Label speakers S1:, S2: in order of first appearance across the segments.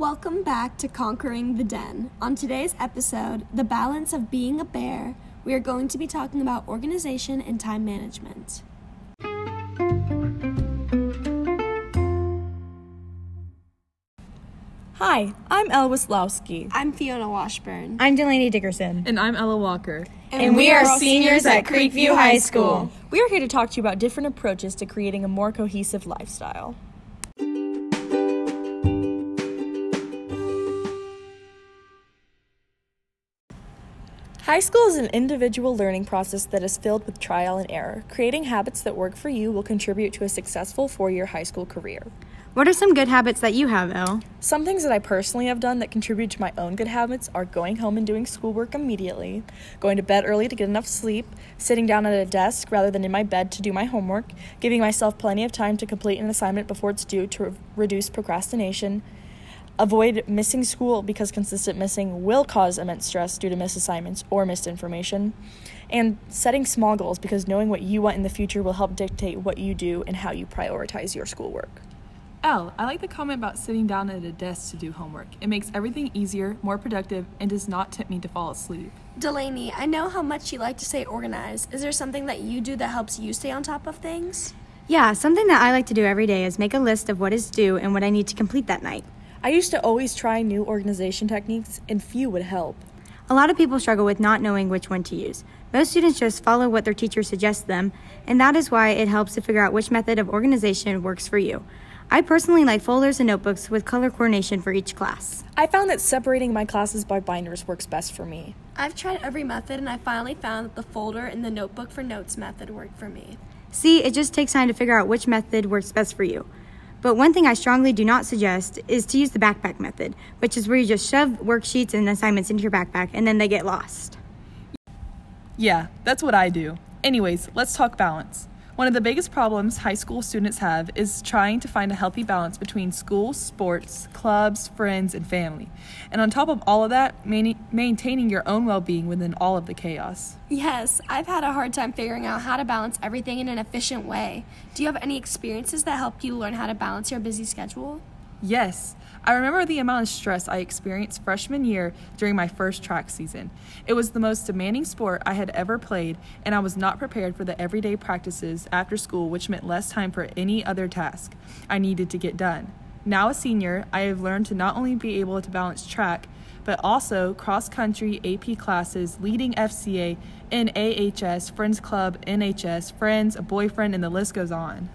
S1: Welcome back to Conquering the Den. On today's episode, The Balance of Being a Bear, we are going to be talking about organization and time management.
S2: Hi, I'm Elle Wislowski.
S1: I'm Fiona Washburn.
S3: I'm Delaney Dickerson.
S4: And I'm Ella Walker.
S3: And, we are seniors at Creekview High School.
S2: We are here to talk to you about different approaches to creating a more cohesive lifestyle. High school is an individual learning process that is filled with trial and error. Creating habits that work for you will contribute to a successful four year high school career.
S3: What are some good habits that you have, Elle?
S2: Some things that I personally have done that contribute to my own good habits are going home and doing schoolwork immediately, going to bed early to get enough sleep, sitting down at a desk rather than in my bed to do my homework, giving myself plenty of time to complete an assignment before it's due to re- reduce procrastination, avoid missing school because consistent missing will cause immense stress due to missed assignments or missed information, and setting small goals because knowing what you want in the future will help dictate what you do and how you prioritize your schoolwork.
S4: Elle, I like the comment about sitting down at a desk to do homework. It makes everything easier, more productive, and does not tempt me to fall asleep.
S1: Delaney, I know how much you like to stay organized. Is there something that you do that helps you stay on top of things?
S3: Yeah, something that I like to do every day is make a list of what is due and what I need to complete that night.
S2: I used to always try new organization techniques, and few would help.
S3: A lot of people struggle with not knowing which one to use. Most students just follow what their teacher suggests them, and that is why it helps to figure out which method of organization works for you. I personally like folders and notebooks with color coordination for each class.
S2: I found that separating my classes by binders works best for me.
S1: I've tried every method and I finally found that the folder and the notebook for notes method work for me.
S3: See, it just takes time to figure out which method works best for you. But one thing I strongly do not suggest is to use the backpack method, which is where you just shove worksheets and assignments into your backpack and then they get lost.
S4: Yeah, that's what I do. Anyways, let's talk balance. One of the biggest problems high school students have is trying to find a healthy balance between school, sports, clubs, friends, and family. And on top of all of that, maintaining your own well being within all of the chaos.
S1: Yes, I've had a hard time figuring out how to balance everything in an efficient way. Do you have any experiences that helped you learn how to balance your busy schedule?
S4: Yes, I remember the amount of stress I experienced freshman year during my first track season. It was the most demanding sport I had ever played, and I was not prepared for the everyday practices after school, which meant less time for any other task I needed to get done. Now, a senior, I have learned to not only be able to balance track, but also cross country AP classes, leading FCA, NAHS, Friends Club, NHS, Friends, a boyfriend, and the list goes on.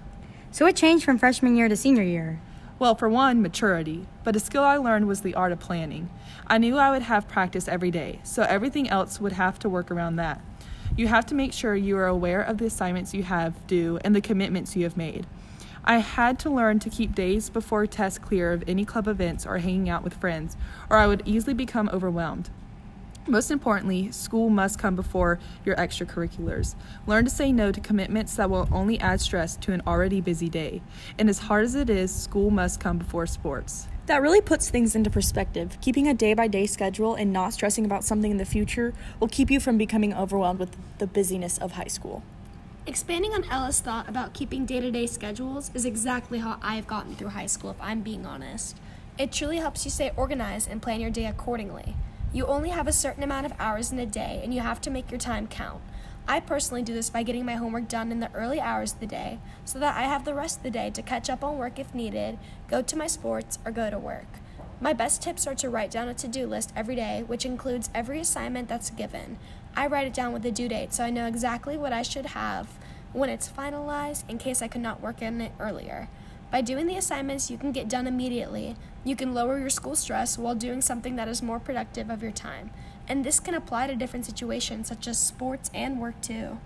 S3: So, what changed from freshman year to senior year?
S4: Well, for one, maturity, but a skill I learned was the art of planning. I knew I would have practice every day, so everything else would have to work around that. You have to make sure you are aware of the assignments you have due and the commitments you have made. I had to learn to keep days before tests clear of any club events or hanging out with friends, or I would easily become overwhelmed. Most importantly, school must come before your extracurriculars. Learn to say no to commitments that will only add stress to an already busy day. And as hard as it is, school must come before sports.
S2: That really puts things into perspective. Keeping a day by day schedule and not stressing about something in the future will keep you from becoming overwhelmed with the busyness of high school.
S1: Expanding on Ella's thought about keeping day to day schedules is exactly how I've gotten through high school, if I'm being honest. It truly helps you stay organized and plan your day accordingly. You only have a certain amount of hours in a day, and you have to make your time count. I personally do this by getting my homework done in the early hours of the day so that I have the rest of the day to catch up on work if needed, go to my sports, or go to work. My best tips are to write down a to do list every day, which includes every assignment that's given. I write it down with the due date so I know exactly what I should have when it's finalized in case I could not work on it earlier. By doing the assignments you can get done immediately, you can lower your school stress while doing something that is more productive of your time. And this can apply to different situations such as sports and work too.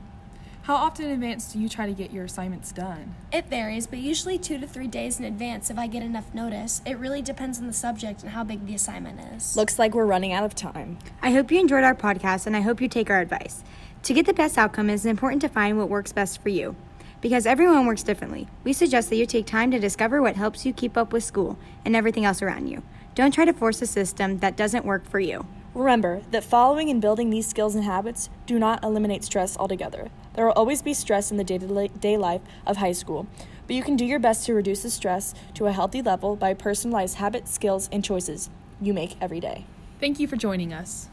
S4: How often in advance do you try to get your assignments done?
S1: It varies, but usually two to three days in advance if I get enough notice. It really depends on the subject and how big the assignment is.
S2: Looks like we're running out of time.
S3: I hope you enjoyed our podcast and I hope you take our advice. To get the best outcome, it is important to find what works best for you. Because everyone works differently, we suggest that you take time to discover what helps you keep up with school and everything else around you. Don't try to force a system that doesn't work for you.
S2: Remember that following and building these skills and habits do not eliminate stress altogether. There will always be stress in the day to day life of high school, but you can do your best to reduce the stress to a healthy level by personalized habits, skills, and choices you make every day.
S4: Thank you for joining us.